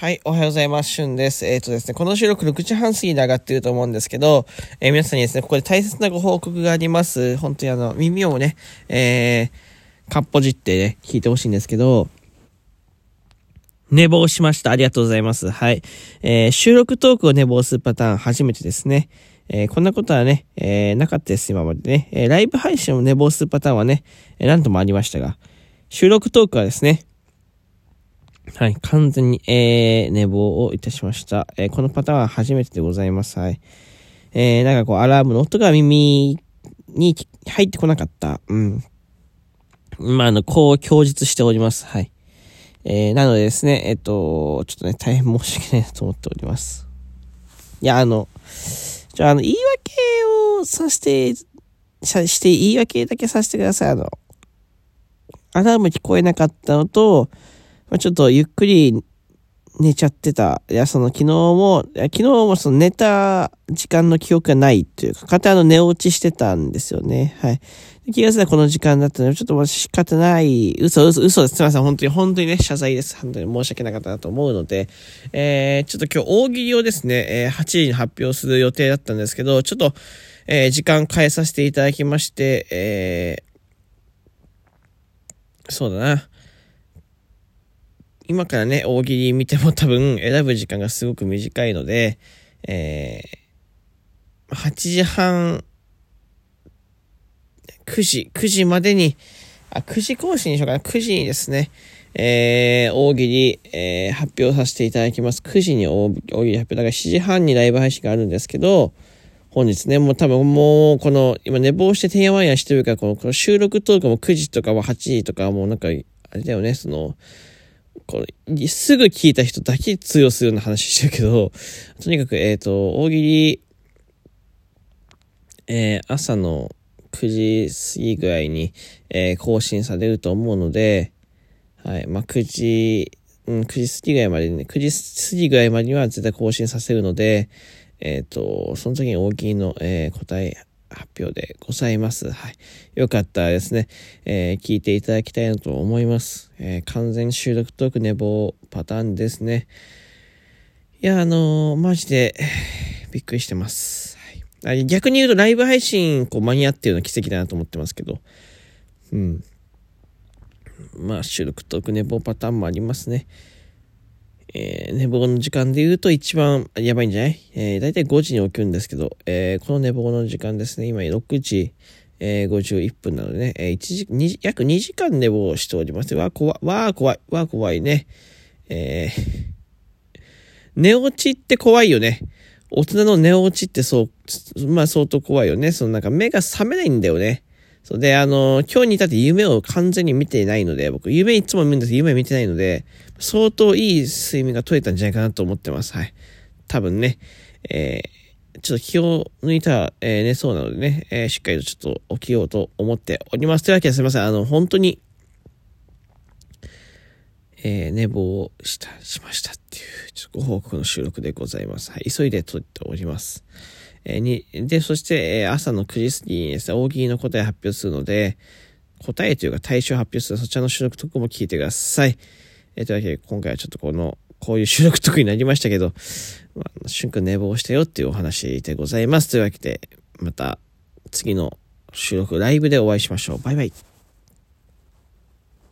はい、おはようございます。しゅんです。えっ、ー、とですね、この収録6時半過ぎに上がってると思うんですけど、えー、皆さんにですね、ここで大切なご報告があります。本当にあの、耳をね、えー、かっぽじってね、聞いてほしいんですけど、寝坊しました。ありがとうございます。はい。えー、収録トークを寝坊するパターン初めてですね。えー、こんなことはね、えー、なかったです、今までね。えー、ライブ配信を寝坊するパターンはね、えー、何ともありましたが、収録トークはですね、はい。完全に、えー、寝坊をいたしました。えー、このパターンは初めてでございます。はい。えー、なんかこう、アラームの音が耳に入ってこなかった。うん。まあ、あの、こう供述しております。はい。えー、なのでですね、えっ、と、ちょっとね、大変申し訳ないなと思っております。いや、あの、じゃあ、あの、言い訳をさせて、して、言い訳だけさせてください。あの、アラーム聞こえなかったのと、まあ、ちょっとゆっくり寝ちゃってた。いや、その昨日も、昨日もその寝た時間の記憶がないっていうか、片の寝落ちしてたんですよね。はい。気がついたらこの時間だったので、ちょっと仕方ない、嘘、嘘、嘘です。すみません。本当に、本当にね、謝罪です。本当に申し訳なかったなと思うので、えー、ちょっと今日大喜利をですね、えー、8時に発表する予定だったんですけど、ちょっと、えー、時間変えさせていただきまして、えー、そうだな。今からね、大喜利見ても多分選ぶ時間がすごく短いので、えー、8時半、9時、9時までに、あ、9時更新にしようかな。9時にですね、えー、大喜利、えー、発表させていただきます。9時に大喜利発表。だから7時半にライブ配信があるんですけど、本日ね、もう多分もう、この、今寝坊しててんやわんやしてるから、この収録トークも9時とかは8時とかもうなんか、あれだよね、その、これ、すぐ聞いた人だけ通用するような話してるけど、とにかく、えっ、ー、と、大喜利、えー、朝の9時過ぎぐらいに、えー、更新されると思うので、はい、まあ、9時、うん、9時過ぎぐらいまでね、9時過ぎぐらいまでには絶対更新させるので、えっ、ー、と、その時に大喜利の、えー、答え、発表でございます。はい。よかったらですね、えー、聞いていただきたいなと思います。えー、完全収録トーク寝坊パターンですね。いや、あのー、マジで、びっくりしてます。はい、逆に言うとライブ配信、こう、間に合ってるの奇跡だなと思ってますけど。うん。まあ、収録トーク寝坊パターンもありますね。えー、寝坊の時間で言うと一番やばいんじゃない？えー、だいたい5時に起きるんですけど、えー、この寝坊の時間ですね、今6時、えー、51分なのでね、えー、1時、2約2時間寝坊しております。わ、怖い、わ怖い、わ怖いね。えー、寝落ちって怖いよね。大人の寝落ちってそう、まあ相当怖いよね。そのなんか目が覚めないんだよね。そうで、あの、今日に至って夢を完全に見ていないので、僕、夢いつも見るんですけど、夢見てないので、相当いい睡眠が取れたんじゃないかなと思ってます。はい。多分ね、えー、ちょっと気を抜いたら、えー、寝そうなのでね、えー、しっかりとちょっと起きようと思っております。というわけですいません。あの、本当に、えー、寝坊した、しました、ちょっとご報告の収録でございます。はい。急いで撮っております。えに、で、そして、え朝の9時過ぎにですね、大喜利の答え発表するので、答えというか対象発表するそちらの収録とかも聞いてください。えー、というわけで、今回はちょっとこの、こういう収録特になりましたけど、まあ、瞬間寝坊したよっていうお話でございます。というわけで、また次の収録ライブでお会いしましょう。バイバイ。